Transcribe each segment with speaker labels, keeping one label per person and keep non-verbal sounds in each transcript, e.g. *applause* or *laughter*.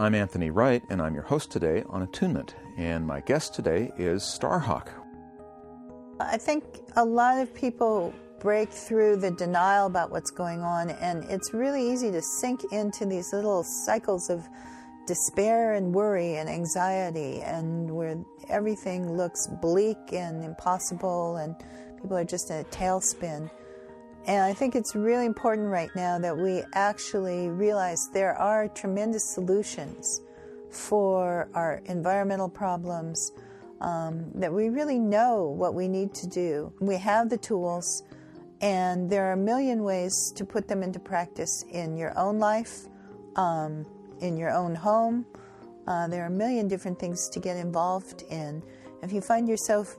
Speaker 1: I'm Anthony Wright, and I'm your host today on Attunement. And my guest today is Starhawk.
Speaker 2: I think a lot of people break through the denial about what's going on, and it's really easy to sink into these little cycles of despair and worry and anxiety, and where everything looks bleak and impossible, and people are just in a tailspin. And I think it's really important right now that we actually realize there are tremendous solutions for our environmental problems, um, that we really know what we need to do. We have the tools, and there are a million ways to put them into practice in your own life, um, in your own home. Uh, there are a million different things to get involved in. If you find yourself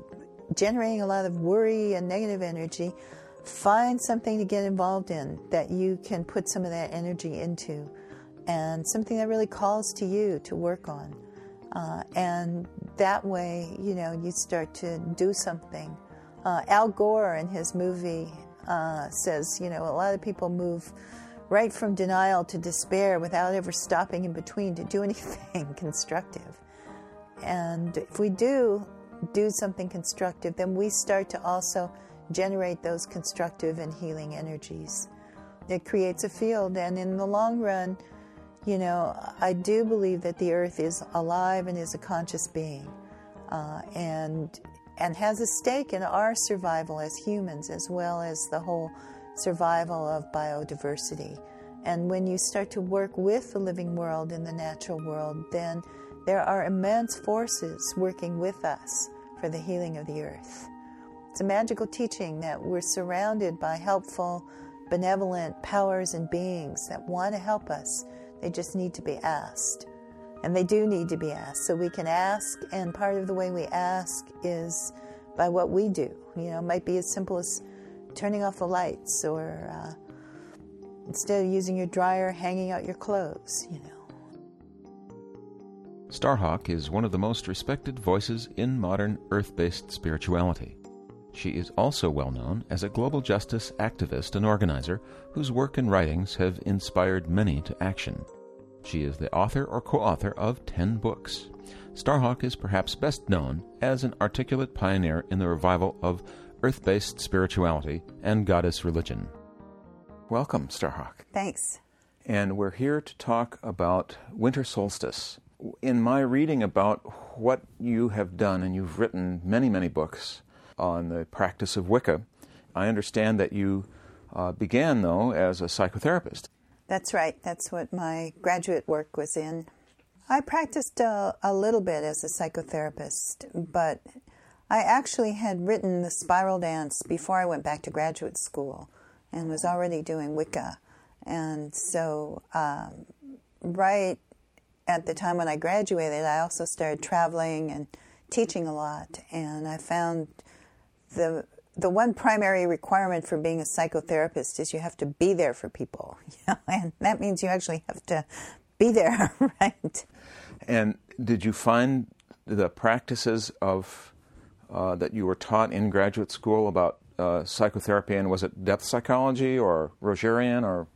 Speaker 2: generating a lot of worry and negative energy, find something to get involved in that you can put some of that energy into and something that really calls to you to work on. Uh, and that way, you know, you start to do something. Uh, Al Gore in his movie uh, says, you know, a lot of people move right from denial to despair without ever stopping in between to do *laughs* anything constructive. And if we do do something constructive, then we start to also generate those constructive and healing energies. It creates a field, and in the long run, you know, I do believe that the earth is alive and is a conscious being, uh, and and has a stake in our survival as humans, as well as the whole survival of biodiversity. And when you start to work with the living world in the natural world, then there are immense forces working with us for the healing of the earth. It's a magical teaching that we're surrounded by helpful, benevolent powers and beings that want to help us. They just need to be asked. And they do need to be asked. So we can ask, and part of the way we ask is by what we do. You know, it might be as simple as turning off the lights or uh, instead of using your dryer, hanging out your clothes, you know.
Speaker 1: Starhawk is one of the most respected voices in modern earth based spirituality. She is also well known as a global justice activist and organizer whose work and writings have inspired many to action. She is the author or co author of 10 books. Starhawk is perhaps best known as an articulate pioneer in the revival of earth based spirituality and goddess religion. Welcome, Starhawk.
Speaker 2: Thanks.
Speaker 1: And we're here to talk about winter solstice. In my reading about what you have done, and you've written many, many books, on the practice of Wicca. I understand that you uh, began, though, as a psychotherapist.
Speaker 2: That's right. That's what my graduate work was in. I practiced a, a little bit as a psychotherapist, but I actually had written the spiral dance before I went back to graduate school and was already doing Wicca. And so, um, right at the time when I graduated, I also started traveling and teaching a lot. And I found the the one primary requirement for being a psychotherapist is you have to be there for people, *laughs* and that means you actually have to be there, *laughs* right?
Speaker 1: And did you find the practices of uh, that you were taught in graduate school about uh, psychotherapy, and was it depth psychology or Rogerian or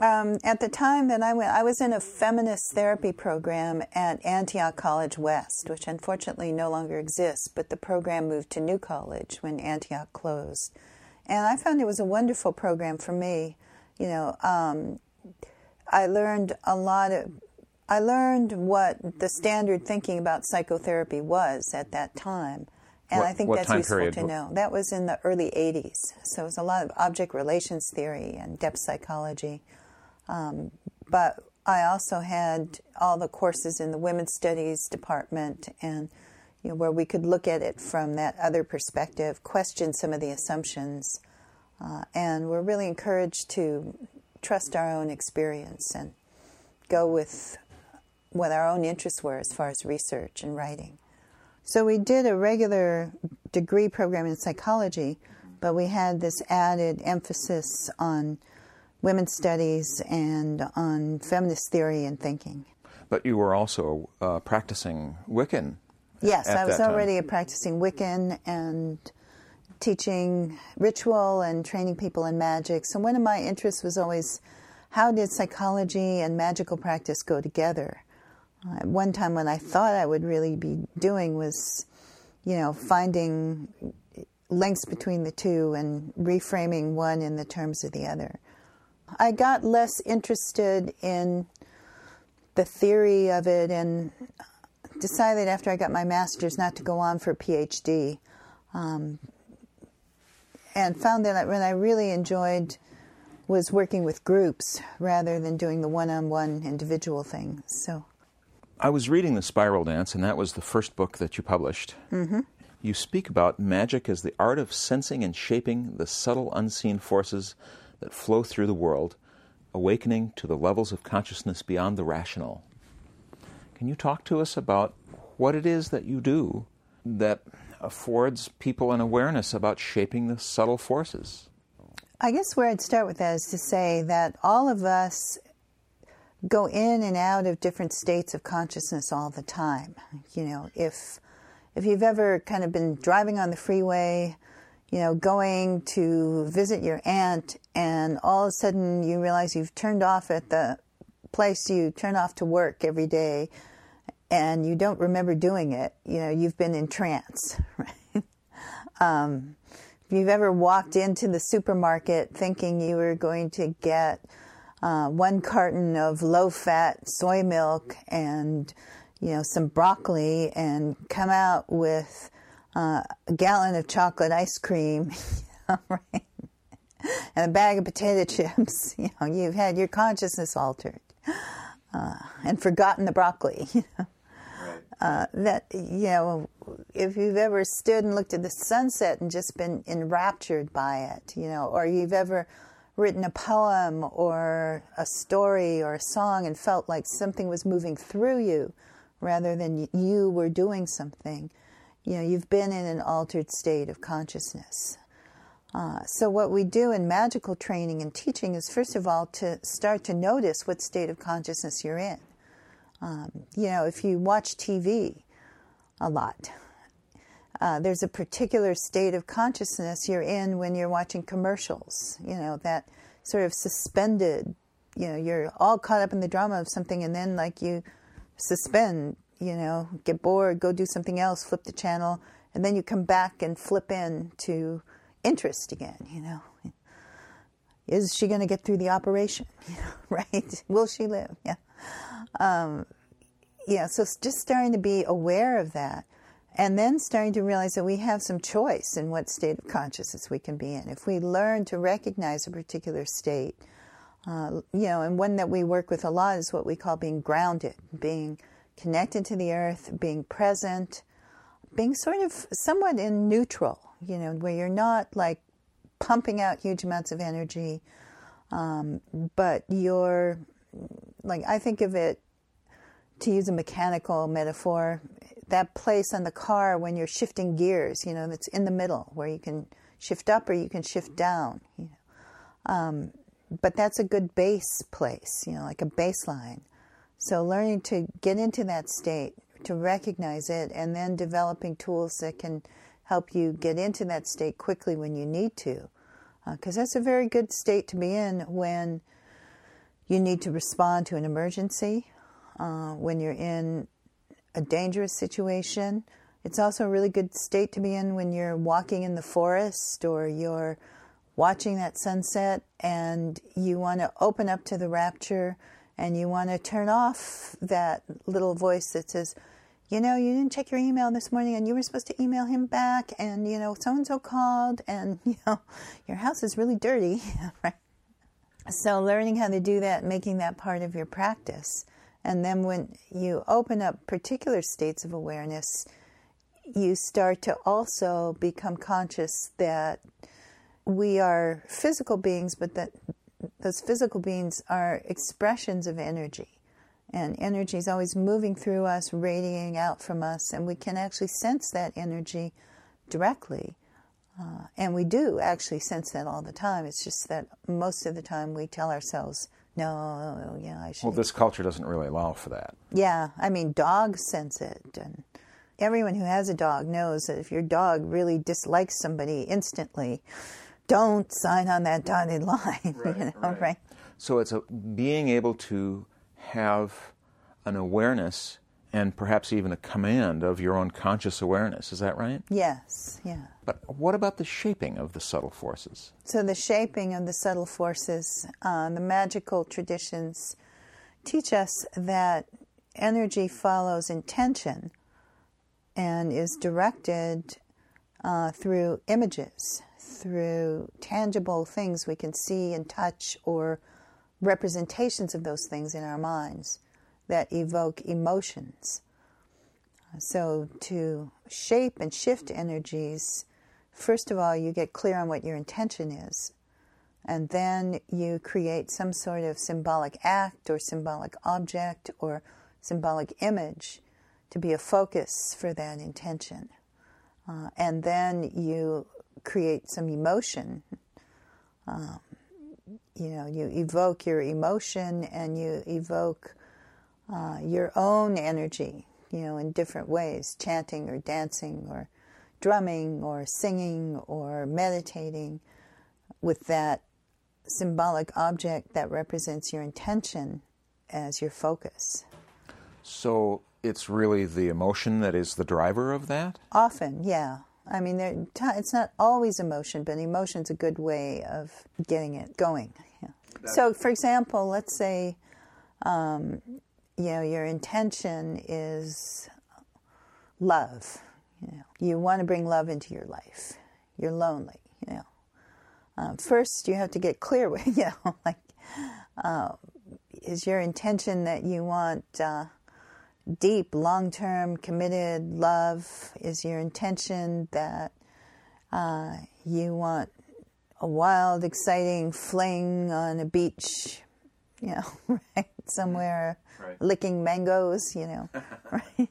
Speaker 2: um, at the time that I went, I was in a feminist therapy program at Antioch College West, which unfortunately no longer exists, but the program moved to New College when Antioch closed. And I found it was a wonderful program for me. You know, um, I learned a lot of, I learned what the standard thinking about psychotherapy was at that time. And
Speaker 1: what,
Speaker 2: I think that's useful
Speaker 1: period?
Speaker 2: to know. That was in the early 80s. So it was a lot of object relations theory and depth psychology. Um, but I also had all the courses in the women's studies department and you know, where we could look at it from that other perspective, question some of the assumptions, uh, and we're really encouraged to trust our own experience and go with what our own interests were as far as research and writing. So we did a regular degree program in psychology, but we had this added emphasis on women's studies and on feminist theory and thinking.
Speaker 1: But you were also uh, practicing Wiccan.
Speaker 2: Yes, I was already practicing Wiccan and teaching ritual and training people in magic. So one of my interests was always how did psychology and magical practice go together? Uh, one time, when I thought I would really be doing was, you know, finding links between the two and reframing one in the terms of the other. I got less interested in the theory of it and decided after I got my master's not to go on for a PhD. Um, and found that what I really enjoyed was working with groups rather than doing the one on one individual thing. So
Speaker 1: I was reading The Spiral Dance, and that was the first book that you published.
Speaker 2: Mm-hmm.
Speaker 1: You speak about magic as the art of sensing and shaping the subtle unseen forces that flow through the world, awakening to the levels of consciousness beyond the rational. Can you talk to us about what it is that you do that affords people an awareness about shaping the subtle forces?
Speaker 2: I guess where I'd start with that is to say that all of us go in and out of different states of consciousness all the time. You know, if if you've ever kind of been driving on the freeway, you know, going to visit your aunt and all of a sudden you realize you've turned off at the place you turn off to work every day and you don't remember doing it, you know, you've been in trance, *laughs* right? um, if you've ever walked into the supermarket thinking you were going to get uh, one carton of low fat soy milk and you know some broccoli and come out with uh, a gallon of chocolate ice cream *laughs* right? and a bag of potato *laughs* chips you know you've had your consciousness altered uh, and forgotten the broccoli *laughs* you know? Uh, that you know, if you've ever stood and looked at the sunset and just been enraptured by it, you know, or you've ever written a poem or a story or a song and felt like something was moving through you rather than you were doing something, you know, you've been in an altered state of consciousness. Uh, so, what we do in magical training and teaching is, first of all, to start to notice what state of consciousness you're in. Um, you know, if you watch TV a lot, uh, there's a particular state of consciousness you're in when you're watching commercials, you know, that sort of suspended, you know, you're all caught up in the drama of something and then like you suspend, you know, get bored, go do something else, flip the channel, and then you come back and flip in to interest again, you know. Is she going to get through the operation? *laughs* right? Will she live? Yeah. Um, yeah, so just starting to be aware of that. And then starting to realize that we have some choice in what state of consciousness we can be in. If we learn to recognize a particular state, uh, you know, and one that we work with a lot is what we call being grounded, being connected to the earth, being present, being sort of somewhat in neutral, you know, where you're not like pumping out huge amounts of energy, um, but you're like, I think of it to use a mechanical metaphor, that place on the car when you're shifting gears, you know, that's in the middle where you can shift up or you can shift down. You know. Um, but that's a good base place, you know, like a baseline. So learning to get into that state, to recognize it, and then developing tools that can help you get into that state quickly when you need to. Because uh, that's a very good state to be in when you need to respond to an emergency uh, when you're in a dangerous situation. It's also a really good state to be in when you're walking in the forest or you're watching that sunset and you want to open up to the rapture and you want to turn off that little voice that says, you know, you didn't check your email this morning and you were supposed to email him back and, you know, so and so called and, *laughs* you know, your house is really dirty, *laughs* right? So, learning how to do that, making that part of your practice and then when you open up particular states of awareness, you start to also become conscious that we are physical beings, but that those physical beings are expressions of energy. And energy is always moving through us, radiating out from us, and we can actually sense that energy directly. Uh, and we do actually sense that all the time. It's just that most of the time we tell ourselves no, yeah, I should.
Speaker 1: Well, this culture doesn't really allow for that.
Speaker 2: Yeah, I mean, dogs sense it, and everyone who has a dog knows that if your dog really dislikes somebody instantly, don't sign on that dotted line. *laughs* Right, you know, right.
Speaker 1: right? So it's a, being able to have an awareness and perhaps even a command of your own conscious awareness. Is that right?
Speaker 2: Yes, yeah.
Speaker 1: But what about the shaping of the subtle forces?
Speaker 2: So, the shaping of the subtle forces, uh, the magical traditions teach us that energy follows intention and is directed uh, through images, through tangible things we can see and touch, or representations of those things in our minds that evoke emotions. So, to shape and shift energies, first of all, you get clear on what your intention is. And then you create some sort of symbolic act or symbolic object or symbolic image to be a focus for that intention. Uh, and then you create some emotion. Um, you know, you evoke your emotion and you evoke uh, your own energy, you know, in different ways chanting or dancing or drumming or singing or meditating with that symbolic object that represents your intention as your focus.
Speaker 1: So it's really the emotion that is the driver of that?
Speaker 2: Often, yeah. I mean, it's not always emotion, but emotion's a good way of getting it going. Yeah. So, for example, let's say um, you know, your intention is love. You know, you want to bring love into your life. You're lonely. You know, um, first you have to get clear *laughs* with you know, like, uh, is your intention that you want uh, deep, long-term, committed love? Is your intention that uh, you want a wild, exciting fling on a beach? You know, *laughs* right somewhere right. licking mangoes, you know. *laughs* right? right.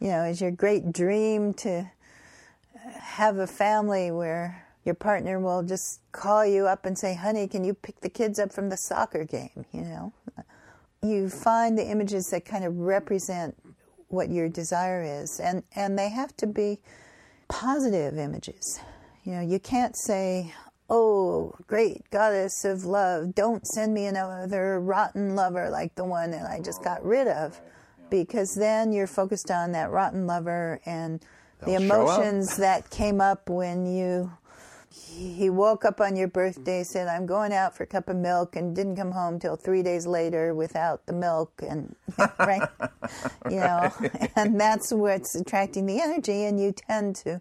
Speaker 2: You know, is your great dream to have a family where your partner will just call you up and say, "Honey, can you pick the kids up from the soccer game?" You know. You find the images that kind of represent what your desire is, and and they have to be positive images. You know, you can't say, Oh, great goddess of love, don't send me another rotten lover like the one that I just got rid of. Because then you're focused on that rotten lover and They'll the emotions that came up when you he woke up on your birthday said i'm going out for a cup of milk and didn't come home till three days later without the milk and *laughs* right? You know *laughs* and that's what's attracting the energy and you tend to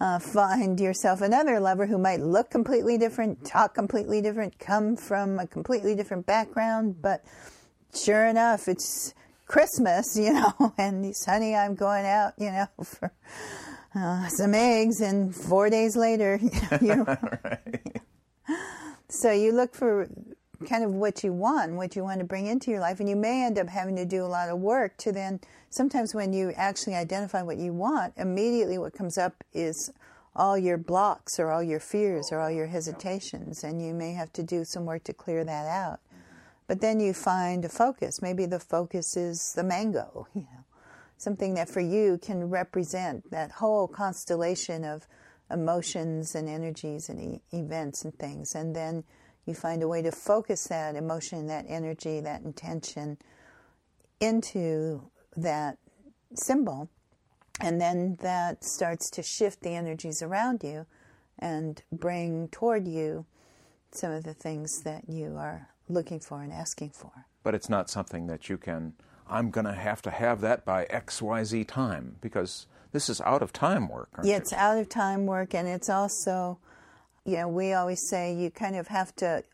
Speaker 2: uh, find yourself another lover who might look completely different, talk completely different, come from a completely different background, but sure enough, it's Christmas, *laughs* you know, and he's, honey, I'm going out, you know, for uh, some eggs, and four days later, *laughs* you know, *laughs* right. so you look for kind of what you want, what you want to bring into your life. And you may end up having to do a lot of work to then, sometimes when you actually identify what you want, immediately what comes up is all your blocks or all your fears or all your hesitations. And you may have to do some work to clear that out. But then you find a focus. Maybe the focus is the mango, *laughs* you know, something that for you can represent that whole constellation of emotions and energies and e- events and things. And then you find a way to focus that emotion, that energy, that intention into that symbol. And then that starts to shift the energies around you and bring toward you some of the things that you are looking for and asking for.
Speaker 1: But it's not something that you can, I'm going to have to have that by XYZ time because this is out of time work.
Speaker 2: yeah, it's out of time work and it's also you know, we always say you kind of have to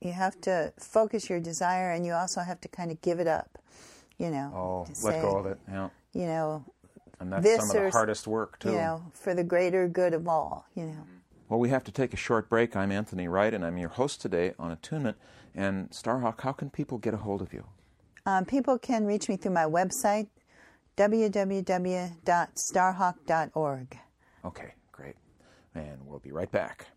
Speaker 2: you have to focus your desire and you also have to kind of give it up. You know.
Speaker 1: Oh, let say, go of it. Yeah.
Speaker 2: You know.
Speaker 1: And that's some of the hardest work too.
Speaker 2: You know, for the greater good of all. You know.
Speaker 1: Well, we have to take a short break. I'm Anthony Wright, and I'm your host today on Attunement. And Starhawk, how can people get a hold of you?
Speaker 2: Um, people can reach me through my website, www.starhawk.org.
Speaker 1: Okay great. and we'll be right back.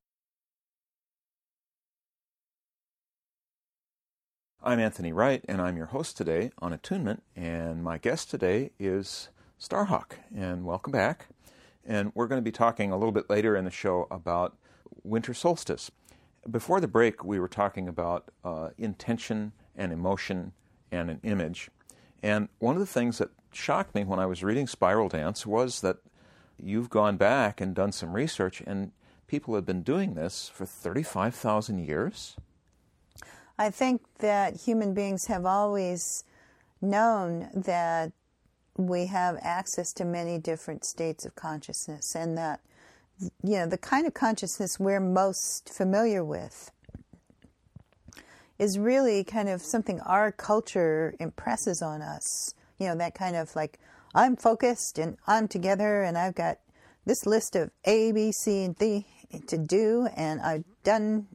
Speaker 1: I'm Anthony Wright, and I'm your host today on Attunement, and my guest today is Starhawk, and welcome back. And we're going to be talking a little bit later in the show about winter solstice. Before the break, we were talking about uh, intention and emotion and an image. And one of the things that shocked me when I was reading Spiral Dance was that you've gone back and done some research, and people have been doing this for 35,000 years.
Speaker 2: I think that human beings have always known that we have access to many different states of consciousness, and that you know the kind of consciousness we're most familiar with is really kind of something our culture impresses on us. You know, that kind of like, I'm focused and I'm together and I've got this list of A, B, C, and D to do, and I've done,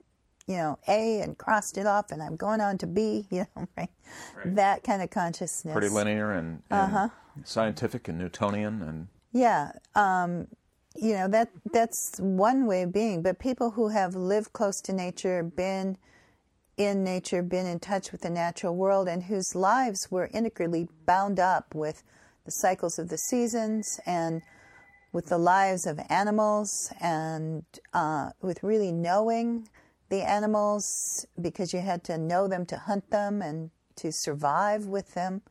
Speaker 2: you know, A and crossed it off, and I'm going on to B, *laughs* you know, right? right. That kind of consciousness.
Speaker 1: Pretty linear and, and uh-huh. scientific and Newtonian and.
Speaker 2: Yeah. Um, you know, that that's one way of being, but people who have lived close to nature, been in nature, been in touch with the natural world, and whose lives were integrally bound up with the cycles of the seasons and with the lives of animals and uh, with really knowing the animals because you had to know them to hunt them and to survive with them.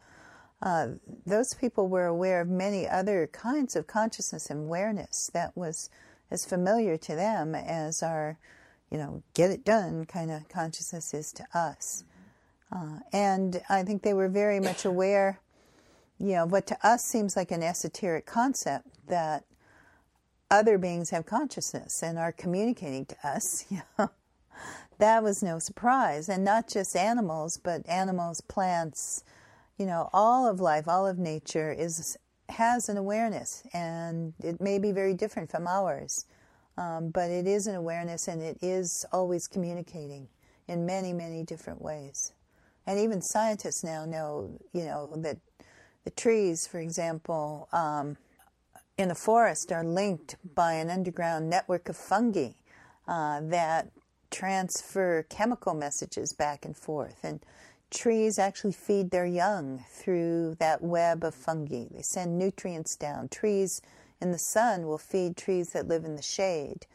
Speaker 2: Uh, those people were aware of many other kinds of consciousness and awareness that was as familiar to them as our you know, get it done kind of consciousness is to us. Uh, and I think they were very much aware, you know, what to us seems like an esoteric concept that other beings have consciousness and are communicating to us. *laughs* You know, that was no surprise, and not just animals, but animals, plants, you know, all of life, all of nature is has an awareness, and it may be very different from ours. Um, but it is an awareness and it is always communicating in many, many different ways. And even scientists now know, you know, that the trees, for example, um, in the forest are linked by an underground network of fungi uh, that transfer chemical messages back and forth. And trees actually feed their young through that web of fungi. They send nutrients down. Trees in the sun will feed trees that live in the shade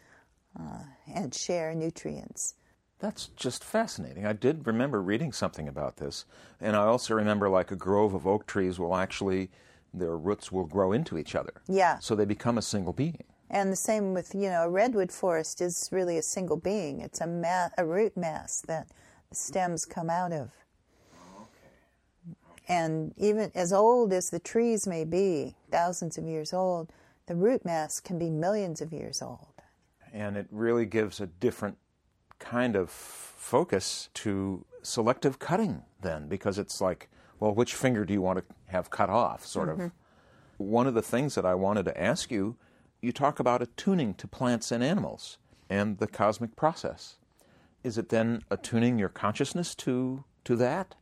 Speaker 2: uh, and share nutrients.
Speaker 1: That's just fascinating. I did remember reading something about this, and I also remember like a grove of oak trees will actually their roots will grow into each other.
Speaker 2: Yeah.
Speaker 1: So they become a single being.
Speaker 2: And the same with you know a redwood forest is really a single being. It's a ma- a root mass that the stems come out of. And even as old as the trees may be, thousands of years old, the root mass can be millions of years old.
Speaker 1: And it really gives a different kind of focus to selective cutting, then, because it's like, well, which finger do you want to have cut off, sort mm-hmm. of. One of the things that I wanted to ask you you talk about attuning to plants and animals and the cosmic process. Is it then attuning your consciousness to, to that?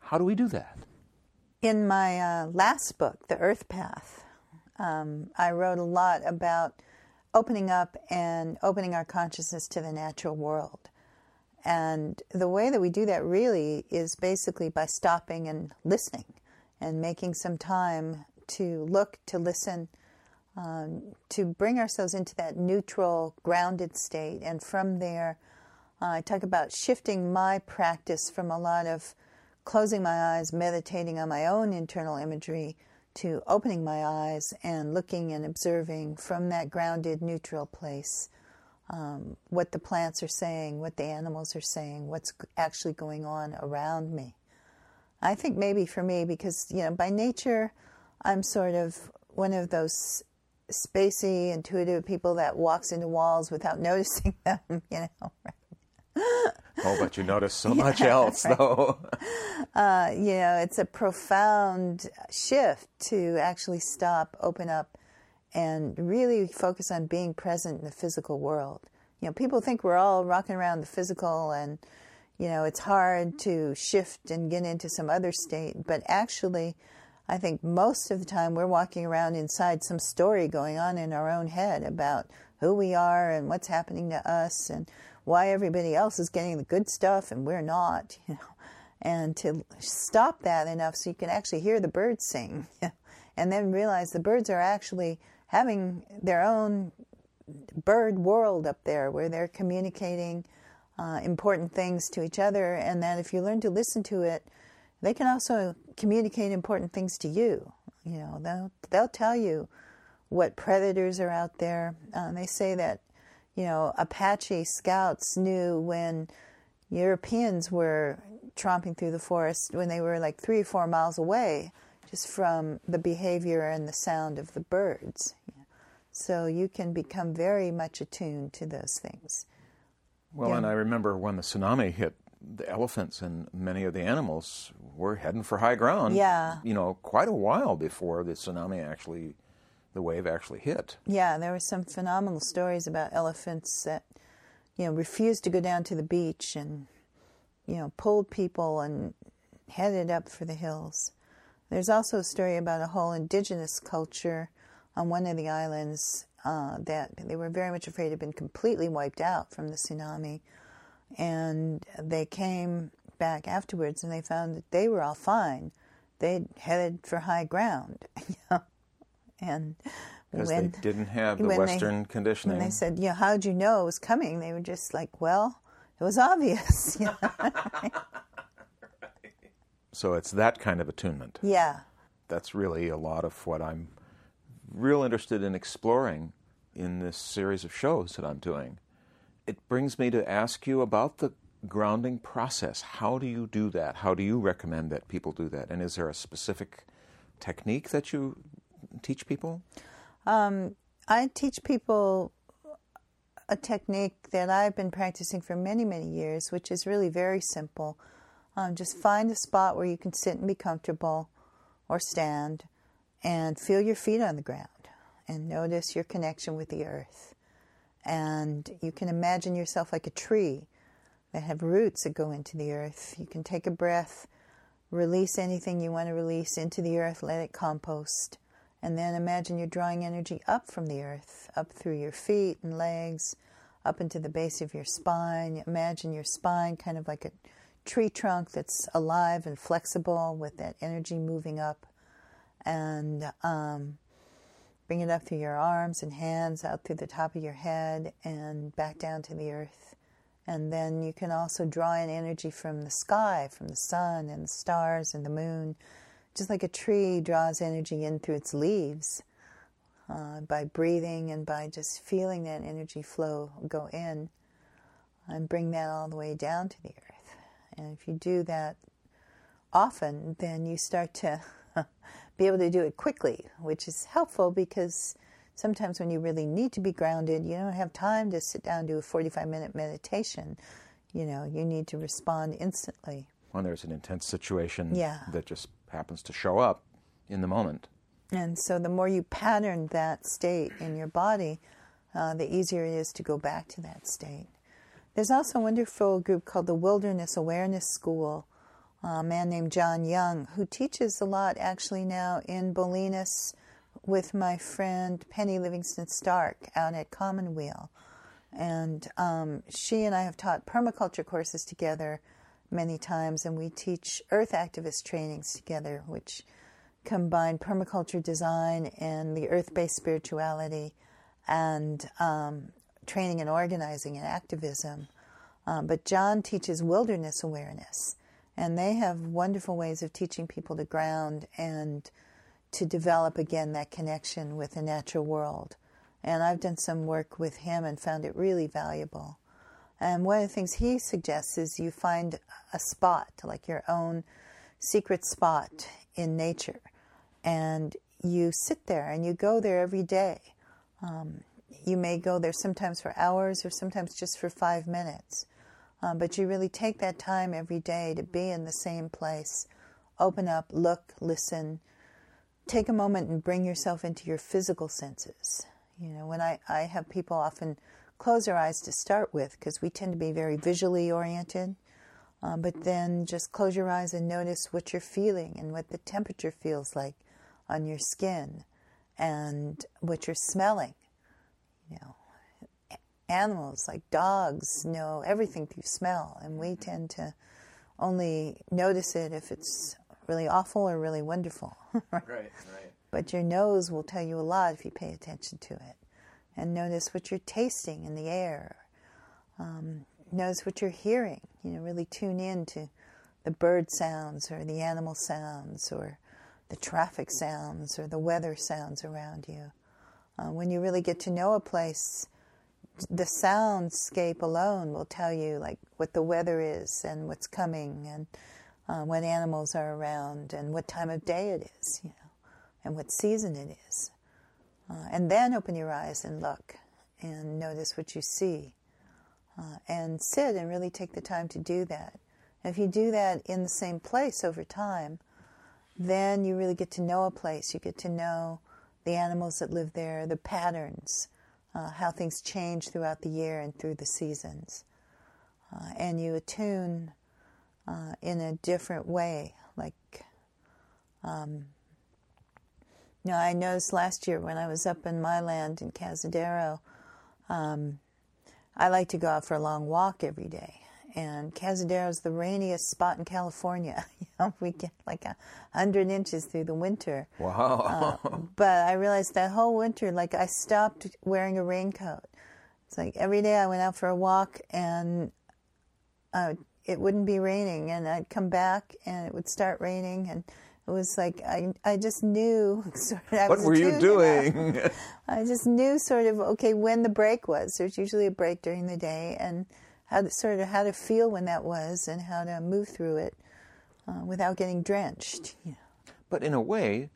Speaker 1: How do we do that?
Speaker 2: In my uh, last book, The Earth Path, um, I wrote a lot about opening up and opening our consciousness to the natural world. And the way that we do that really is basically by stopping and listening and making some time to look, to listen, um, to bring ourselves into that neutral, grounded state. And from there, uh, I talk about shifting my practice from a lot of closing my eyes, meditating on my own internal imagery to opening my eyes and looking and observing from that grounded, neutral place um, what the plants are saying, what the animals are saying, what's actually going on around me. I think maybe for me, because, you know, by nature, I'm sort of one of those spacey, intuitive people that walks into walls without *laughs* noticing them, you know, right? *laughs*
Speaker 1: oh, but you notice so *laughs* much else, right. though. *laughs*
Speaker 2: uh, you know, it's a profound shift to actually stop, open up, and really focus on being present in the physical world. You know, people think we're all rocking around the physical and, you know, it's hard to shift and get into some other state. But actually, I think most of the time we're walking around inside some story going on in our own head about who we are and what's happening to us and why everybody else is getting the good stuff and we're not, *laughs* you know, and to stop that enough so you can actually hear the birds sing, *laughs* and then realize the birds are actually having their own bird world up there where they're communicating uh, important things to each other, and that if you learn to listen to it, they can also communicate important things to you. You know, they'll they'll tell you what predators are out there. Um, they say that you know Apache scouts knew when Europeans were tromping through the forest when they were like three or four miles away, just from the behavior and the sound of the birds. So you can become very much attuned to those things.
Speaker 1: Well, yeah. and I remember when the tsunami hit, the elephants and many of the animals were heading for high ground.
Speaker 2: Yeah.
Speaker 1: You know, quite a while before the tsunami actually, the wave actually hit.
Speaker 2: Yeah, there were some phenomenal stories about elephants that, you know, refused to go down to the beach and, you know, pulled people and headed up for the hills. There's also a story about a whole indigenous culture on one of the islands uh, that they were very much afraid had been completely wiped out from the tsunami. And they came back afterwards and they found that they were all fine. They'd headed for high ground. *laughs* and
Speaker 1: because they didn't have the Western
Speaker 2: they,
Speaker 1: conditioning.
Speaker 2: When they said, "Yeah, how'd you know it was coming?" They were just like, "Well, it was obvious." *laughs*
Speaker 1: so it's that kind of attunement.
Speaker 2: Yeah.
Speaker 1: That's really a lot of what I'm real interested in exploring in this series of shows that I'm doing. It brings me to ask you about the grounding process. How do you do that? How do you recommend that people do that? And is there a specific technique that you teach people?
Speaker 2: Um, I teach people a technique that I've been practicing for many, many years, which is really very simple. Um, just find a spot where you can sit and be comfortable or stand and feel your feet on the ground and notice your connection with the earth. And you can imagine yourself like a tree that have roots that go into the earth. You can take a breath, release anything you want to release into the earth, let it compost. And then imagine you're drawing energy up from the earth, up through your feet and legs, up into the base of your spine. Imagine your spine kind of like a tree trunk that's alive and flexible with that energy moving up and um, bring it up through your arms and hands, out through the top of your head, and back down to the earth. And then you can also draw in energy from the sky, from the sun and the stars and the moon, just like a tree draws energy in through its leaves. Uh, by breathing and by just feeling that energy flow go in and bring that all the way down to the earth. And if you do that often, then you start to *laughs* be able to do it quickly, which is helpful because sometimes when you really need to be grounded, you don't have time to sit down and do a 45 minute meditation. You know, you need to respond instantly.
Speaker 1: When there's an intense situation
Speaker 2: yeah.
Speaker 1: that just happens to show up in the moment.
Speaker 2: And so the more you pattern that state in your body, uh, the easier it is to go back to that state. There's also a wonderful group called the Wilderness Awareness School, a man named John Young, who teaches a lot actually now in Bolinas with my friend Penny Livingston Stark out at Commonweal. And um, she and I have taught permaculture courses together many times, and we teach earth activist trainings together, which combine permaculture design and the earth based spirituality and um, training and organizing and activism. Um, but John teaches wilderness awareness. And they have wonderful ways of teaching people to ground and to develop again that connection with the natural world. And I've done some work with him and found it really valuable. And one of the things he suggests is you find a spot, like your own secret spot in nature, and you sit there and you go there every day. Um, you may go there sometimes for hours or sometimes just for five minutes. Um, but you really take that time every day to be in the same place. Open up, look, listen. Take a moment and bring yourself into your physical senses. You know, when I, I have people often close their eyes to start with because we tend to be very visually oriented. Um, but then just close your eyes and notice what you're feeling and what the temperature feels like on your skin and what you're smelling. You know, animals like dogs know everything through smell, and we tend to only notice it if it's really awful or really wonderful. *laughs*
Speaker 1: right, right.
Speaker 2: But your nose will tell you a lot if you pay attention to it. And notice what you're tasting in the air. Um, notice what you're hearing. You know, really tune in to the bird sounds or the animal sounds or the traffic sounds or the weather sounds around you. Uh, when you really get to know a place, the soundscape alone will tell you like what the weather is and what's coming and uh, when animals are around and what time of day it is, you know, and what season it is. Uh, and then open your eyes and look and notice what you see. Uh, and sit and really take the time to do that. if you do that in the same place over time, then you really get to know a place. You get to know the animals that live there, the patterns, uh, how things change throughout the year and through the seasons. Uh, and you attune uh, in a different way. Like, um, you know, I noticed last year when I was up in my land in Cazadero, um, I like to go out for a long walk every day. And Cazadero is the rainiest spot in California. *laughs* you know, we get like a hundred inches through the winter.
Speaker 1: Wow!
Speaker 2: uh, *laughs* but I realized that whole winter, like I stopped wearing a raincoat. It's like every day I went out for a walk, and uh, it wouldn't be raining, and I'd come back and it would start raining, and it was like I I just knew. *laughs* Sort of,
Speaker 1: what were you doing? *laughs*
Speaker 2: I just knew sort of okay when the break was. There's usually a break during the day, and how to sort of how to feel when that was, and how to move through it uh, without getting drenched. You know.
Speaker 1: But in a way,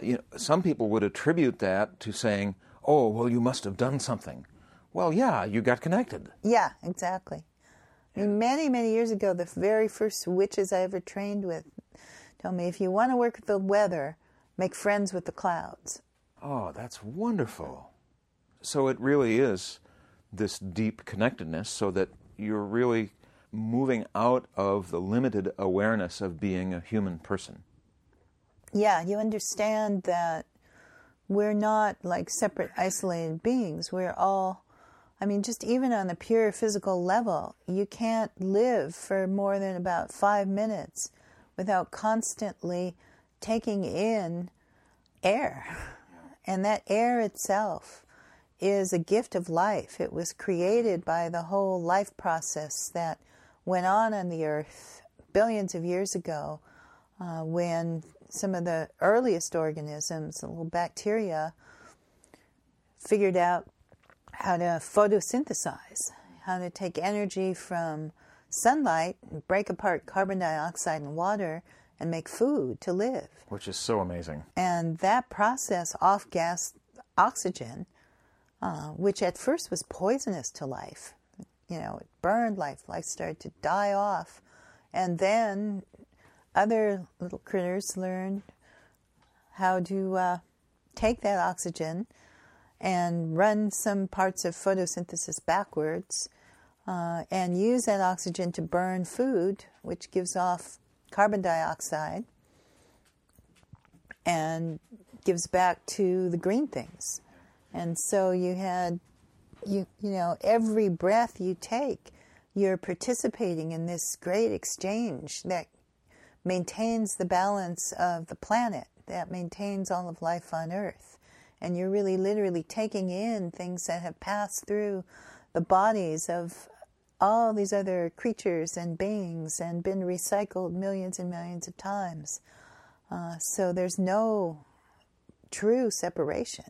Speaker 1: you know, some people would attribute that to saying, "Oh, well, you must have done something." Well, yeah, you got connected.
Speaker 2: Yeah, exactly. I mean, many, many years ago, the very first witches I ever trained with told me if you want to work with the weather, make friends with the clouds.
Speaker 1: Oh, that's wonderful. So it really is this deep connectedness so that you're really moving out of the limited awareness of being a human person.
Speaker 2: Yeah, you understand that we're not like separate, isolated beings. We're all I mean, just even on the pure physical level, you can't live for more than about five minutes without constantly taking in air. And that air itself is a gift of life. It was created by the whole life process that went on on the earth billions of years ago uh, when some of the earliest organisms, the little bacteria, figured out how to photosynthesize, how to take energy from sunlight, break apart carbon dioxide and water, and make food to live.
Speaker 1: Which is so amazing.
Speaker 2: And that process off gas oxygen, uh, which at first was poisonous to life. You know, it burned life. Life started to die off. And then other little critters learned how to uh, take that oxygen and run some parts of photosynthesis backwards uh, and use that oxygen to burn food, which gives off carbon dioxide and gives back to the green things. And so you had, you, you know, every breath you take, you're participating in this great exchange that maintains the balance of the planet, that maintains all of life on Earth and you're really literally taking in things that have passed through the bodies of all these other creatures and beings and been recycled millions and millions of times. Uh, so there's no true separation.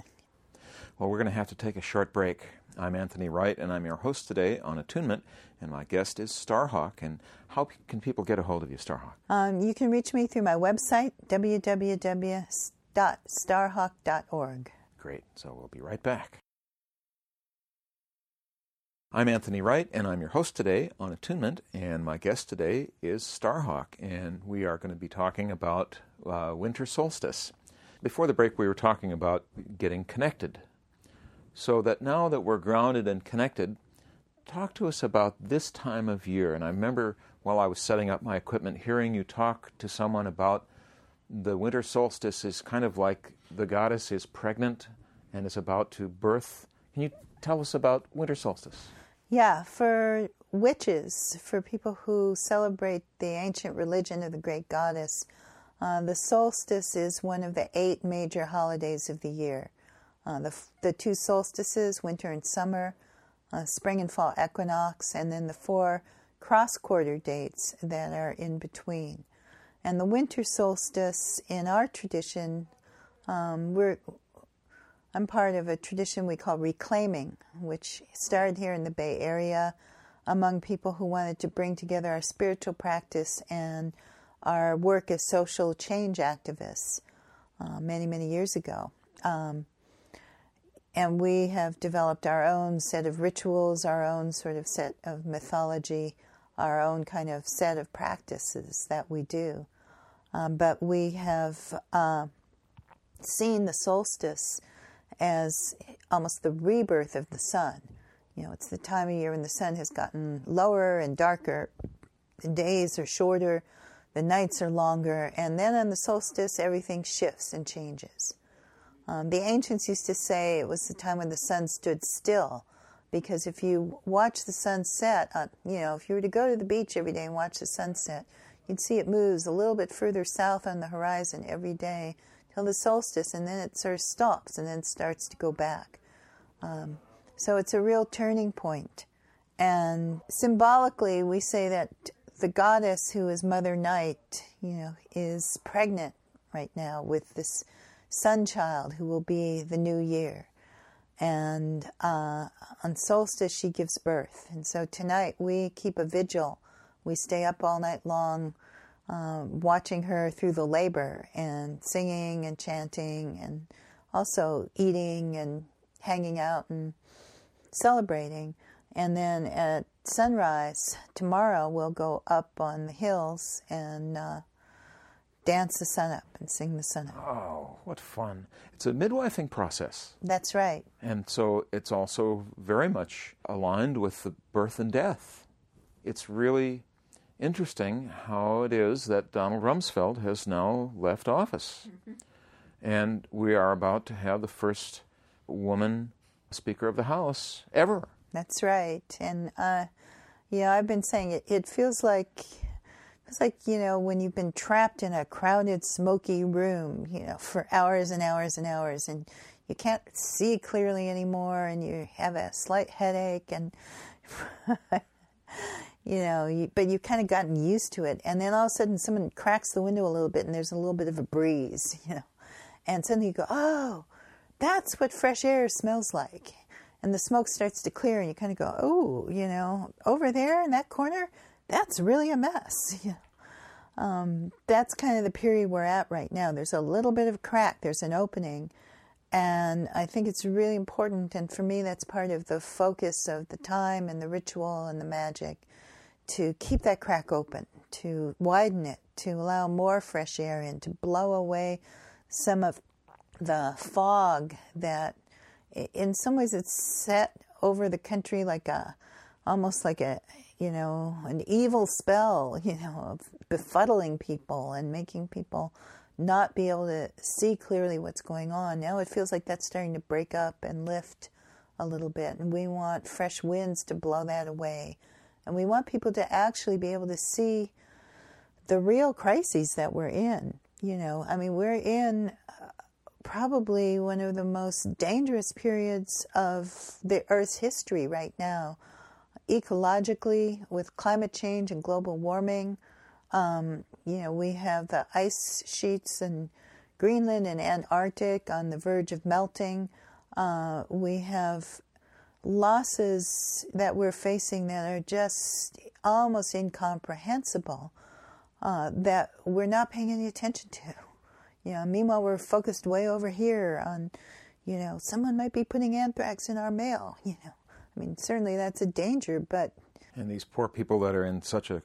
Speaker 1: Well, we're going to have to take a short break. I'm Anthony Wright, and I'm your host today on Attunement, and my guest is Starhawk. And how can people get a hold of you, Starhawk?
Speaker 2: Um, you can reach me through my website, www.starhawk.org.
Speaker 1: Great. So we'll be right back. I'm Anthony Wright, and I'm your host today on Attunement. And my guest today is Starhawk, and we are going to be talking about uh, winter solstice. Before the break, we were talking about getting connected. So that now that we're grounded and connected, talk to us about this time of year. And I remember while I was setting up my equipment, hearing you talk to someone about the winter solstice is kind of like the goddess is pregnant and is about to birth. Can you tell us about winter solstice?
Speaker 2: Yeah, for witches, for people who celebrate the ancient religion of the great goddess, uh, the solstice is one of the eight major holidays of the year. Uh, the, the two solstices, winter and summer, uh, spring and fall equinox, and then the four cross quarter dates that are in between. And the winter solstice in our tradition, um, we're I'm part of a tradition we call reclaiming, which started here in the Bay Area among people who wanted to bring together our spiritual practice and our work as social change activists uh, many, many years ago. Um, and we have developed our own set of rituals, our own sort of set of mythology, our own kind of set of practices that we do. Um, but we have uh, seen the solstice as almost the rebirth of the sun. You know, it's the time of year when the sun has gotten lower and darker, the days are shorter, the nights are longer, and then on the solstice, everything shifts and changes. Um, the ancients used to say it was the time when the sun stood still, because if you watch the sunset, uh, you know, if you were to go to the beach every day and watch the sunset, you'd see it moves a little bit further south on the horizon every day till the solstice, and then it sort of stops and then starts to go back. Um, so it's a real turning point. And symbolically, we say that the goddess who is Mother Night, you know, is pregnant right now with this sun child who will be the new year. And uh, on solstice, she gives birth. And so tonight we keep a vigil. We stay up all night long um, watching her through the labor and singing and chanting and also eating and hanging out and celebrating. And then at sunrise tomorrow, we'll go up on the hills and uh, dance the sun up and sing the sun up.
Speaker 1: Oh, what fun. It's a midwifing process.
Speaker 2: That's right.
Speaker 1: And so it's also very much aligned with the birth and death. It's really interesting how it is that Donald Rumsfeld has now left office. Mm-hmm. And we are about to have the first woman Speaker of the House ever.
Speaker 2: That's right. And, uh, yeah, I've been saying it, it feels like. It's like, you know, when you've been trapped in a crowded, smoky room, you know, for hours and hours and hours, and you can't see clearly anymore, and you have a slight headache, and *laughs* *laughs* you know, but you've kind of gotten used to it. And then all of a sudden, someone cracks the window a little bit, and there's a little bit of a breeze, *laughs* you know, and suddenly you go, oh, that's what fresh air smells like. And the smoke starts to clear, and you kind of go, oh, you know, over there in that corner, that's really a mess. *laughs* Know? um, that's kind of the period we're at right now. There's a little bit of crack, there's an opening. And I think it's really important, and for me, that's part of the focus of the time and the ritual and the magic to keep that crack open, to widen it, to allow more fresh air in, to blow away some of the fog that, in some ways, it's set over the country like a, almost like a, you know, an evil spell, *laughs* you know, of befuddling people and making people not be able to see clearly what's going on. Now it feels like that's starting to break up and lift a little bit, and we want fresh winds to blow that away. And we want people to actually be able to see the real crises that we're in. You know, I mean, we're in uh, probably one of the most dangerous periods of the Earth's history right now, ecologically, with climate change and global warming. Um, you know, we have the ice sheets in Greenland and Antarctic on the verge of melting. Uh, we have losses that we're facing that are just almost incomprehensible uh, that we're not paying any attention to. You know, meanwhile, we're focused way over here on, you know, someone might be putting anthrax in our mail. *laughs* You know, I mean, certainly that's a danger, but.
Speaker 1: And these poor people that are in such a,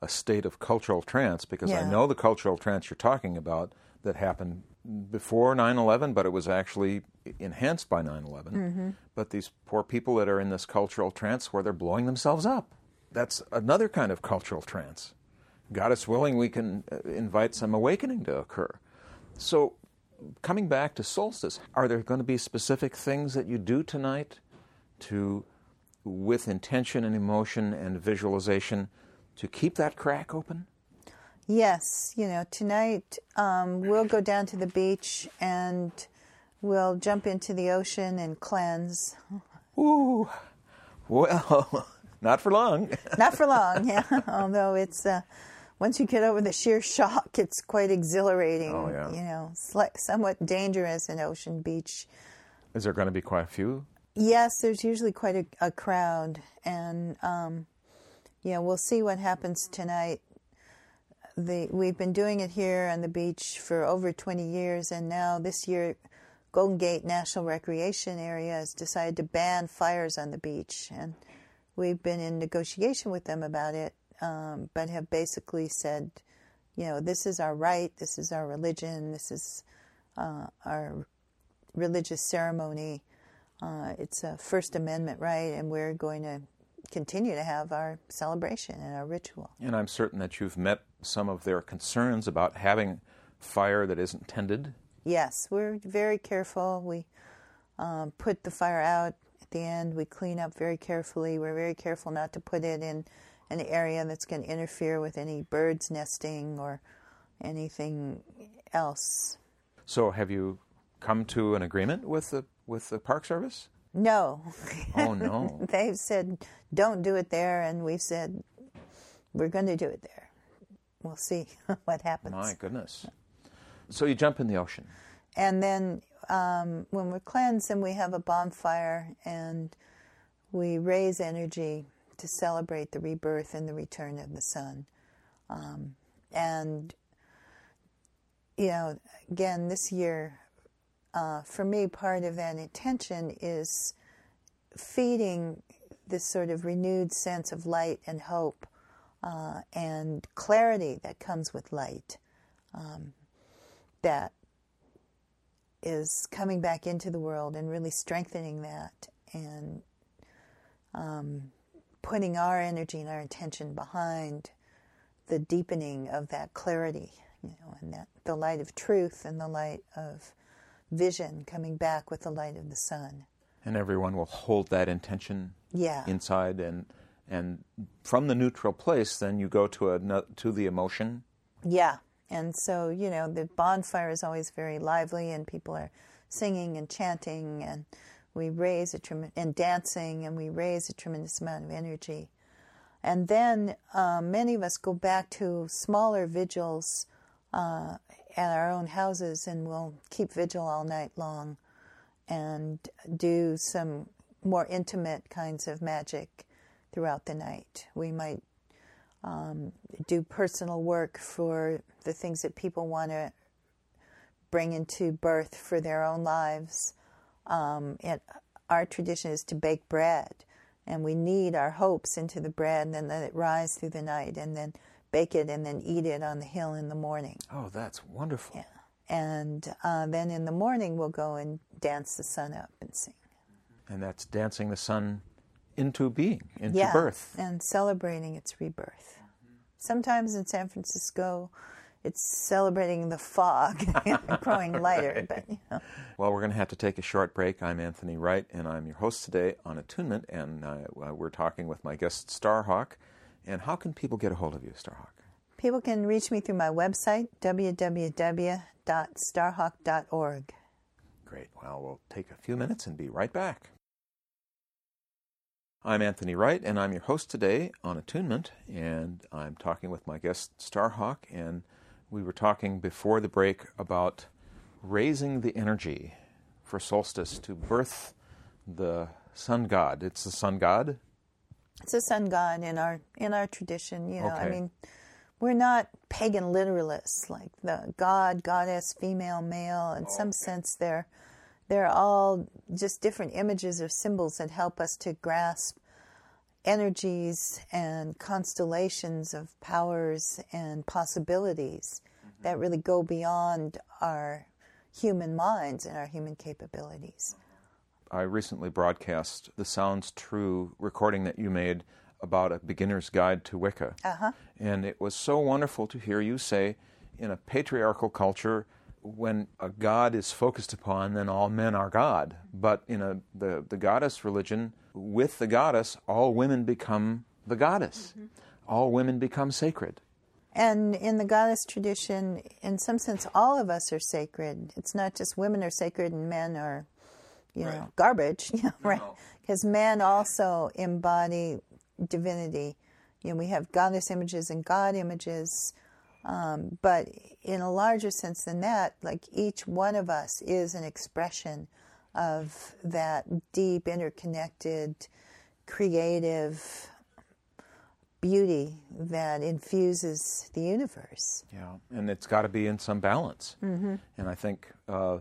Speaker 1: a state of cultural trance, because
Speaker 2: Yeah.
Speaker 1: I know the cultural trance you're talking about that happened before 9 11, but it was actually enhanced by 9 11.
Speaker 2: Mm-hmm.
Speaker 1: But these poor people that are in this cultural trance where they're blowing themselves up. That's another kind of cultural trance. God is willing, we can uh, invite some awakening to occur. So, coming back to solstice, are there going to be specific things that you do tonight to, with intention and emotion and visualization, to keep that crack open?
Speaker 2: Yes, you know, tonight um, we'll go down to the beach and we'll jump into the ocean and cleanse.
Speaker 1: Ooh, well, *laughs* Not for long. *laughs*
Speaker 2: Not for long, yeah. Although it's uh, once you get over the sheer shock, it's quite exhilarating.
Speaker 1: Oh, yeah.
Speaker 2: You know, somewhat dangerous in Ocean Beach.
Speaker 1: Is there going to be quite a few?
Speaker 2: Yes, there's usually quite a, a crowd, and um, yeah, we'll see what happens tonight. The we've been doing it here on the beach for over 20 years, and now this year, Golden Gate National Recreation Area has decided to ban fires on the beach, and we've been in negotiation with them about it, um, but have basically said, you know, this is our right, this is our religion, this is uh, our religious ceremony. Uh, it's a First Amendment right, and we're going to continue to have our celebration and our ritual.
Speaker 1: And I'm certain that you've met some of their concerns about having fire that isn't tended.
Speaker 2: Yes, we're very careful. We um, put the fire out at the end. We clean up very carefully. We're very careful not to put it in an area that's going to interfere with any birds nesting or anything else.
Speaker 1: So, have you come to an agreement with the with the Park Service?
Speaker 2: No.
Speaker 1: Oh *laughs* no.
Speaker 2: They've said don't do it there, and we've said we're going to do it there. We'll see *laughs* what happens.
Speaker 1: My goodness. So you jump in the ocean.
Speaker 2: And then um, when we're cleansed, then we have a bonfire and we raise energy to celebrate the rebirth and the return of the sun. Um, and, you know, again, this year, uh, for me, part of that intention is feeding this sort of renewed sense of light and hope uh, and clarity that comes with light. Um, that is coming back into the world and really strengthening that and um, putting our energy and our intention behind the deepening of that clarity, you know, and that the light of truth and the light of vision coming back with the light of the sun.
Speaker 1: And everyone will hold that intention
Speaker 2: Yeah.
Speaker 1: inside and and from the neutral place then you go to a to the emotion.
Speaker 2: Yeah. And so, you know, the bonfire is always very lively and people are singing and chanting and we raise a trem- and dancing and we raise a tremendous amount of energy. And then uh, many of us go back to smaller vigils uh, at our own houses and we'll keep vigil all night long and do some more intimate kinds of magic throughout the night. We might um, do personal work for the things that people want to bring into birth for their own lives. Um, our tradition is to bake bread, and we knead our hopes into the bread and then let it rise through the night, and then bake it and then eat it on the hill in the morning.
Speaker 1: Oh, that's wonderful.
Speaker 2: Yeah. And uh, then in the morning, we'll go and dance the sun up and sing.
Speaker 1: And that's dancing the sun into being, into
Speaker 2: yeah,
Speaker 1: birth.
Speaker 2: and celebrating its rebirth. Sometimes in San Francisco, it's celebrating the fog *laughs* growing *laughs* lighter, but you know.
Speaker 1: Well, we're going to have to take a short break. I'm Anthony Wright, and I'm your host today on Attunement, and uh, we're talking with my guest Starhawk. And how can people get a hold of you, Starhawk?
Speaker 2: People can reach me through my website, www.starhawk.org.
Speaker 1: Great. Well, we'll take a few minutes and be right back. I'm Anthony Wright, and I'm your host today on Attunement, and I'm talking with my guest Starhawk, and we were talking before the break about raising the energy for solstice to birth the sun god. It's the sun god.
Speaker 2: It's a sun god in our in our tradition. You know, I mean, we're not pagan literalists like the god, goddess, female, male. In oh, some sense, they're they're all just different images or symbols that help us to grasp energies and constellations of powers and possibilities mm-hmm. that really go beyond our human minds and our human capabilities.
Speaker 1: I recently broadcast the Sounds True recording that you made about a beginner's guide to Wicca.
Speaker 2: Uh-huh.
Speaker 1: And it was so wonderful to hear you say, in a patriarchal culture, when a god is focused upon, then all men are God. But in a, the, the goddess religion, with the goddess, all women become the goddess. All women become sacred.
Speaker 2: And in the goddess tradition, in some sense, all of us are sacred. It's not just women are sacred and men are, you know, garbage, *laughs* you know, right? Because men also embody divinity. You know, we have goddess images and god images, um, but in a larger sense than that, like each one of us is an expression of that deep, interconnected, creative beauty that infuses the universe.
Speaker 1: Yeah, and it's got to be in some balance.
Speaker 2: Mm-hmm.
Speaker 1: And I think uh,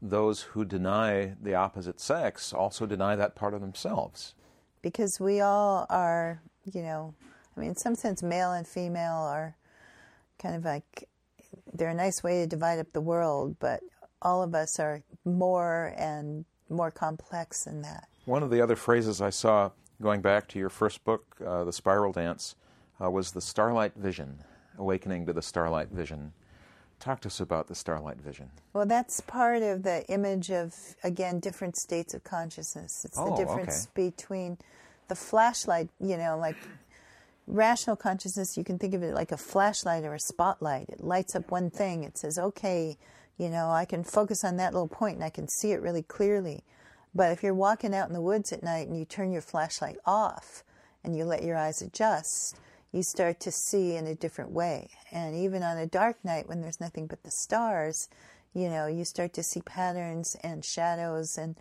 Speaker 1: those who deny the opposite sex also deny that part of themselves.
Speaker 2: Because we all are, you know, I mean, in some sense, male and female are kind of like they're a nice way to divide up the world, but all of us are more and more complex than that.
Speaker 1: One of the other phrases I saw going back to your first book, uh, The Spiral Dance, uh, was the Starlight Vision, awakening to the Starlight Vision. Talk to us about the Starlight Vision.
Speaker 2: Well, that's part of the image of, again, different states of consciousness. It's
Speaker 1: Oh,
Speaker 2: the difference
Speaker 1: okay.
Speaker 2: between the flashlight, you know, like rational consciousness, you can think of it like a flashlight or a spotlight. It lights up one thing. It says, okay, you know, I can focus on that little point and I can see it really clearly. But if you're walking out in the woods at night and you turn your flashlight off and you let your eyes adjust, you start to see in a different way. And even on a dark night when there's nothing but the stars, you know, you start to see patterns and shadows and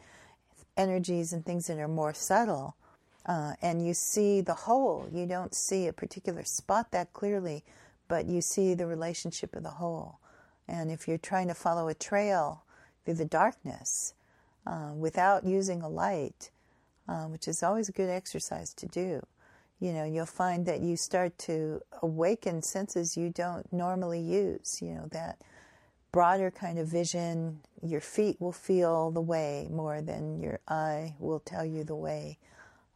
Speaker 2: energies and things that are more subtle. Uh, and you see the whole. You don't see a particular spot that clearly, but you see the relationship of the whole. And if you're trying to follow a trail through the darkness uh, without using a light, uh, which is always a good exercise to do, you know, you'll find that you start to awaken senses you don't normally use. You know, that broader kind of vision, your feet will feel the way more than your eye will tell you the way.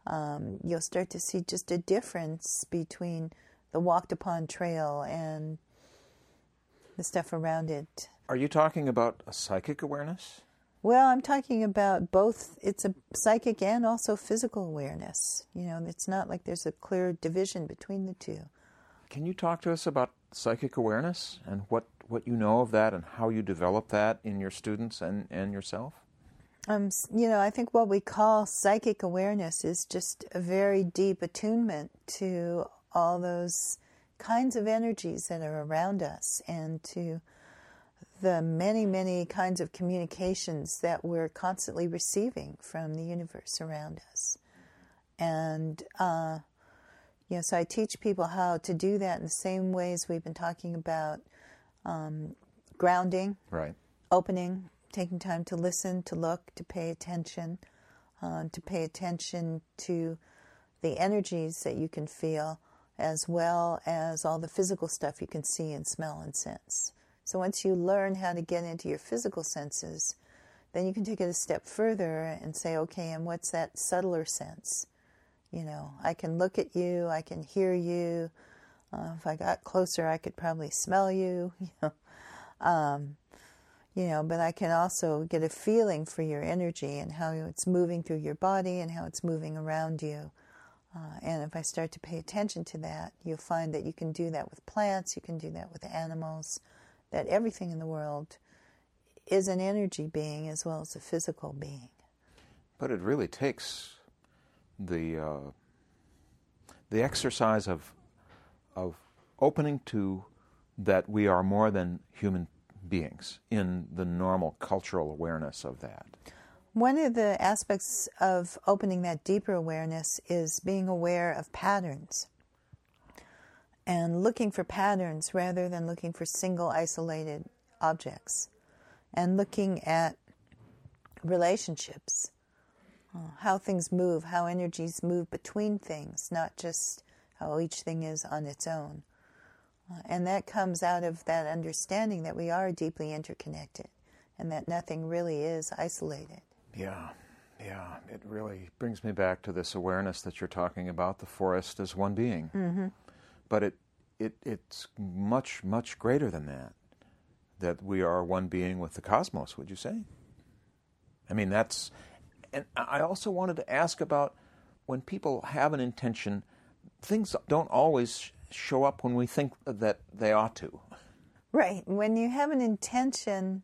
Speaker 2: Um, you'll start to see just a difference between the walked upon trail and the stuff around it.
Speaker 1: Are you talking about a psychic awareness?
Speaker 2: Well, I'm talking about both. It's a psychic and also physical awareness. You know, it's not like there's a clear division between the two.
Speaker 1: Can you talk to us about psychic awareness and what, what you know of that and how you develop that in your students and, and yourself?
Speaker 2: Um, you know, I think what we call psychic awareness is just a very deep attunement to all those kinds of energies that are around us and to the many, many kinds of communications that we're constantly receiving from the universe around us. And, uh, you know, so I teach people how to do that in the same ways we've been talking about um, grounding,
Speaker 1: Right.
Speaker 2: opening, taking time to listen, to look, to pay attention, uh, to pay attention to the energies that you can feel, as well as all the physical stuff you can see and smell and sense. So once you learn how to get into your physical senses, then you can take it a step further and say, okay, and what's that subtler sense? You know, I can look at you, I can hear you. Uh, if I got closer, I could probably smell you. *laughs* You know, um, you know, but I can also get a feeling for your energy and how it's moving through your body and how it's moving around you. Uh, and if I start to pay attention to that, you'll find that you can do that with plants, you can do that with animals, that everything in the world is an energy being as well as a physical being.
Speaker 1: But it really takes the uh, the exercise of of opening to that we are more than human beings in the normal cultural awareness of that.
Speaker 2: One of the aspects of opening that deeper awareness is being aware of patterns and looking for patterns rather than looking for single isolated objects and looking at relationships, uh, how things move, how energies move between things, not just how each thing is on its own. Uh, and that comes out of that understanding that we are deeply interconnected and that nothing really is isolated.
Speaker 1: Yeah, yeah. It really brings me back to this awareness that you're talking about the forest as one being. Mm-hmm. But it, it, it's much, much greater than that. That we are one being with the cosmos, would you say? I mean, that's. And I also wanted to ask about when people have an intention, things don't always show up when we think that they ought to.
Speaker 2: Right. When you have an intention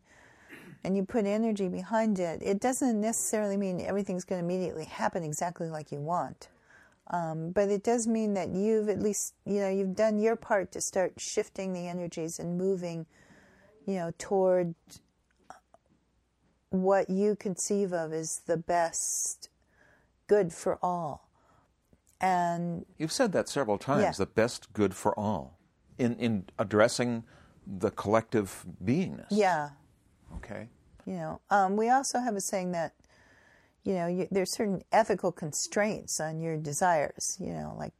Speaker 2: and you put energy behind it, it doesn't necessarily mean everything's going to immediately happen exactly like you want. Um, but it does mean that you've at least, you know, you've done your part to start shifting the energies and moving, you know, toward what you conceive of as the best good for all. And
Speaker 1: You've said that several times,
Speaker 2: Yeah.
Speaker 1: the best good for all, in, in addressing the collective beingness.
Speaker 2: yeah,
Speaker 1: Okay.
Speaker 2: you know, um, we also have a saying that, you know, you, there's certain ethical constraints on your desires. You know, like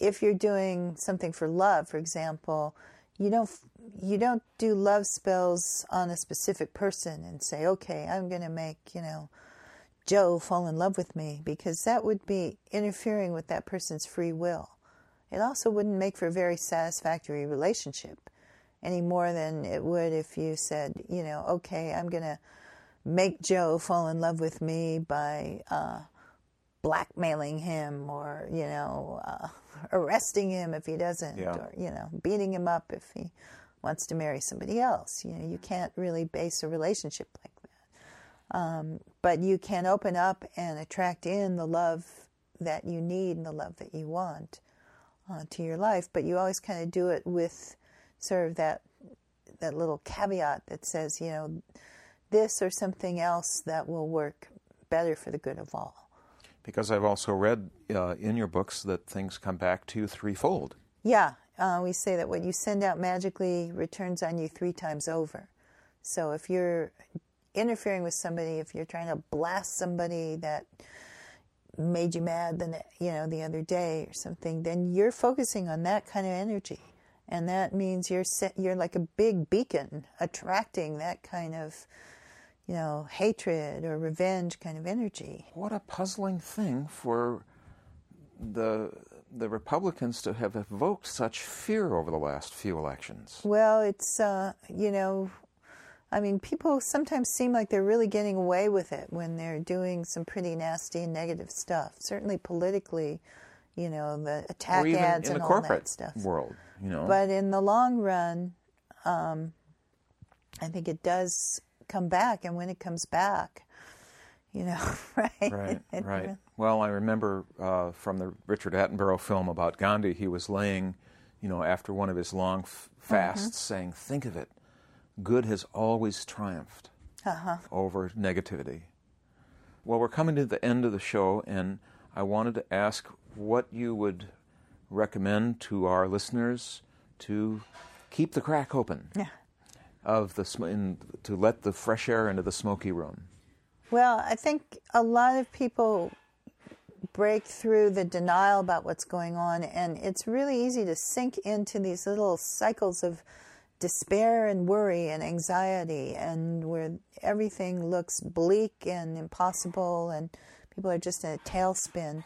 Speaker 2: if you're doing something for love, for example, you don't you don't do love spells on a specific person and say, okay, I'm going to make you know Joe fall in love with me because that would be interfering with that person's free will. It also wouldn't make for a very satisfactory relationship any more than it would if you said, you know, okay, I'm going to make Joe fall in love with me by uh, blackmailing him or, you know, uh, *laughs* arresting him if he doesn't,
Speaker 1: Yeah.
Speaker 2: or, you know, beating him up if he wants to marry somebody else. You know, you can't really base a relationship like that. Um, but you can open up and attract in the love that you need and the love that you want uh, to your life. But you always kind of do it with sort of that that little caveat that says, you know, this or something else that will work better for the good of all.
Speaker 1: Because I've also read uh, in your books that things come back to you threefold.
Speaker 2: Yeah, uh, we say that what you send out magically returns on you three times over. So if you're interfering with somebody, if you're trying to blast somebody that made you mad the you know the other day or something, then you're focusing on that kind of energy, and that means you're set, you're like a big beacon attracting that kind of you know hatred or revenge kind of energy.
Speaker 1: What a puzzling thing for the the Republicans to have evoked such fear over the last few elections.
Speaker 2: Well, it's uh, you know, I mean, people sometimes seem like they're really getting away with it when they're doing some pretty nasty and negative stuff. Certainly politically, you know, the attack
Speaker 1: or even
Speaker 2: ads
Speaker 1: in
Speaker 2: and
Speaker 1: the
Speaker 2: all that stuff.
Speaker 1: world, you know.
Speaker 2: But in the long run, um, I think it does come back, and when it comes back, you know, *laughs* right?
Speaker 1: Right, *laughs* right. Well, I remember uh, from the Richard Attenborough film about Gandhi, he was laying, you know, after one of his long f- fasts, saying, "Think of it, good has always triumphed over negativity." Well, we're coming to the end of the show, and I wanted to ask what you would recommend to our listeners to keep the crack open
Speaker 2: Yeah.
Speaker 1: Of the sm- in, to let the fresh air into the smoky room.
Speaker 2: Well, I think a lot of people break through the denial about what's going on, and it's really easy to sink into these little cycles of despair and worry and anxiety, and where everything looks bleak and impossible, and people are just in a tailspin.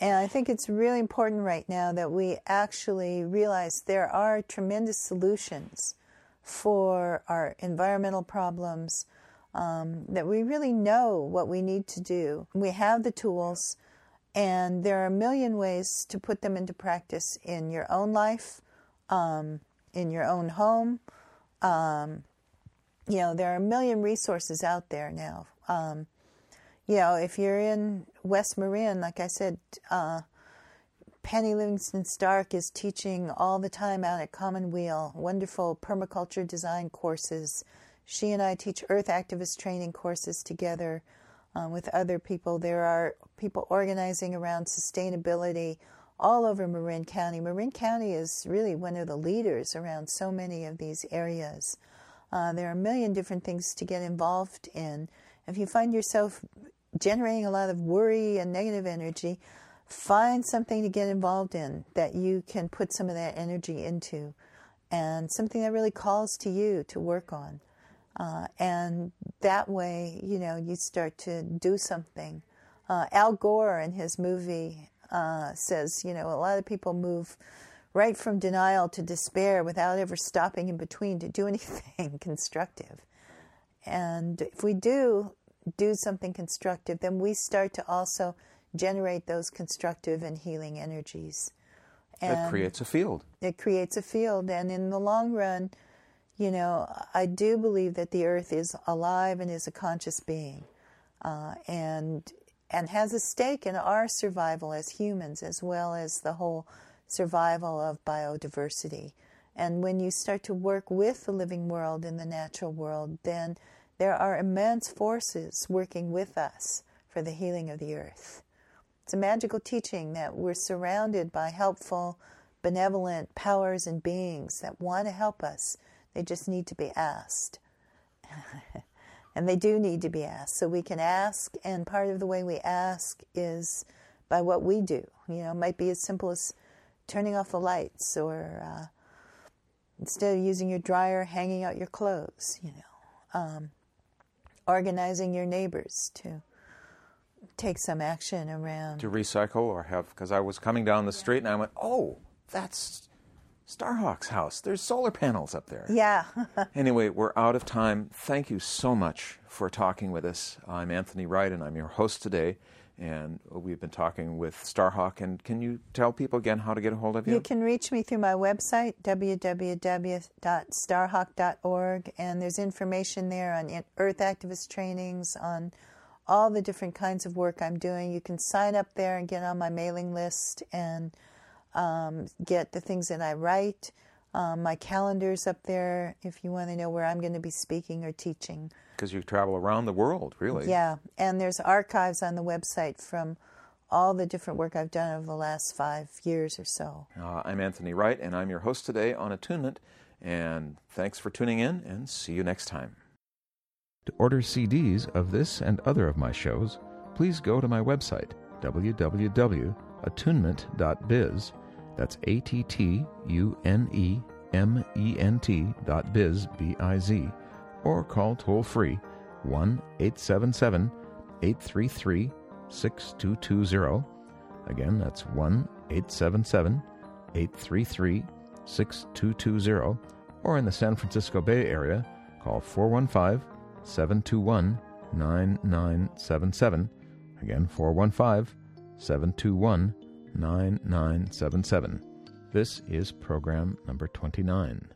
Speaker 2: And I think it's really important right now that we actually realize there are tremendous solutions for our environmental problems, um, that we really know what we need to do. We have the tools, and there are a million ways to put them into practice in your own life, um, in your own home. Um, you know, there are a million resources out there now. Um, you know, if you're in West Marin, like I said, uh, Penny Livingston Stark is teaching all the time out at Commonweal, wonderful permaculture design courses. She and I teach earth activist training courses together uh, with other people. There are people organizing around sustainability all over Marin County. Marin County is really one of the leaders around so many of these areas. Uh, there are a million different things to get involved in. If you find yourself generating a lot of worry and negative energy, find something to get involved in that you can put some of that energy into and something that really calls to you to work on. Uh, and that way, you know, you start to do something. Uh, Al Gore in his movie uh, says, you know, a lot of people move right from denial to despair without ever stopping in between to do *laughs* anything constructive. And if we do do something constructive, then we start to also generate those constructive and healing energies. And
Speaker 1: creates a field.
Speaker 2: it creates a field. And in the long run, you know, I do believe that the earth is alive and is a conscious being. Uh, and and has a stake in our survival as humans as well as the whole survival of biodiversity. And when you start to work with the living world in the natural world, then there are immense forces working with us for the healing of the earth. It's a magical teaching that we're surrounded by helpful, benevolent powers and beings that want to help us. They just need to be asked. *laughs* and they do need to be asked. So we can ask, and part of the way we ask is by what we do. You know, it might be as simple as turning off the lights or uh, instead of using your dryer, hanging out your clothes, you know, um, organizing your neighbors to take some action around.
Speaker 1: To recycle or have, because I was coming down the street and I went, oh, that's Starhawk's house. There's solar panels up there.
Speaker 2: Yeah. *laughs*
Speaker 1: anyway, we're out of time. Thank you so much for talking with us. I'm Anthony Wright and I'm your host today and we've been talking with Starhawk. And can you tell people again how to get a hold of you?
Speaker 2: You can reach me through my website, www.starhawk.org, and there's information there on Earth activist trainings, on all the different kinds of work I'm doing. You can sign up there and get on my mailing list and um, get the things that I write. Um, my calendar's up there if you want to know where I'm going to be speaking or teaching.
Speaker 1: Because you travel around the world, really.
Speaker 2: Yeah, and there's archives on the website from all the different work I've done over the last five years or so.
Speaker 1: Uh, I'm Anthony Wright, and I'm your host today on Attunement. And thanks for tuning in, and see you next time. To order CDs of this and other of my shows, please go to my website, www.attunement.biz that's A T T U N E M E N T dot biz, B I Z, or call toll free 1 877 833 6220. Again, that's 1 877 833 6220. Or in the San Francisco Bay Area, call 415 721 9977. Again, 415 721 9977. This is program number 29.